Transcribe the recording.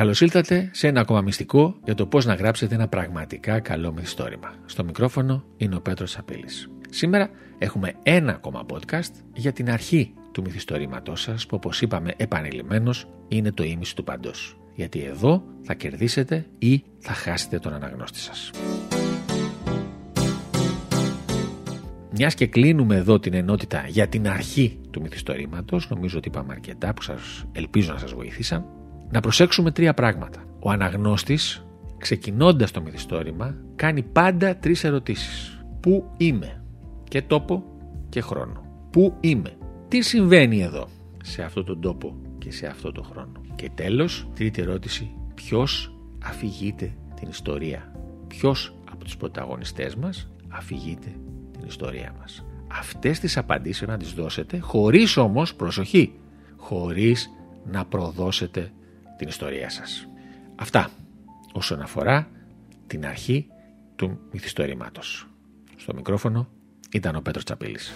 Καλώς ήλθατε σε ένα ακόμα μυστικό για το πώς να γράψετε ένα πραγματικά καλό μυθιστόρημα. Στο μικρόφωνο είναι ο Πέτρος Σαπίλης. Σήμερα έχουμε ένα ακόμα podcast για την αρχή του μυθιστορήματός σας, που όπως είπαμε επανειλημμένω είναι το ίμιση του παντός. Γιατί εδώ θα κερδίσετε ή θα χάσετε τον αναγνώστη σας. Μιας και κλείνουμε εδώ την ενότητα για την αρχή του μυθιστορήματος, νομίζω ότι είπαμε αρκετά που σας ελπίζω να σας βοήθησαν να προσέξουμε τρία πράγματα. Ο αναγνώστης, ξεκινώντας το μυθιστόρημα, κάνει πάντα τρεις ερωτήσεις. Πού είμαι; Και τόπο και χρόνο. Πού είμαι; Τι συμβαίνει εδώ; Σε αυτό τον τόπο και σε αυτό τον χρόνο. Και τέλος, τρίτη ερώτηση, ποιος αφηγείται την ιστορία; Ποιος από τους πρωταγωνιστές μας αφηγείται την ιστορία μας; Αυτές τις απαντήσεις να τις δώσετε χωρίς όμως, προσοχή, χωρίς να προδώσετε την ιστορία σας. Αυτά όσον αφορά την αρχή του μυθιστορήματος. Στο μικρόφωνο ήταν ο Πέτρος Τσαπίλης.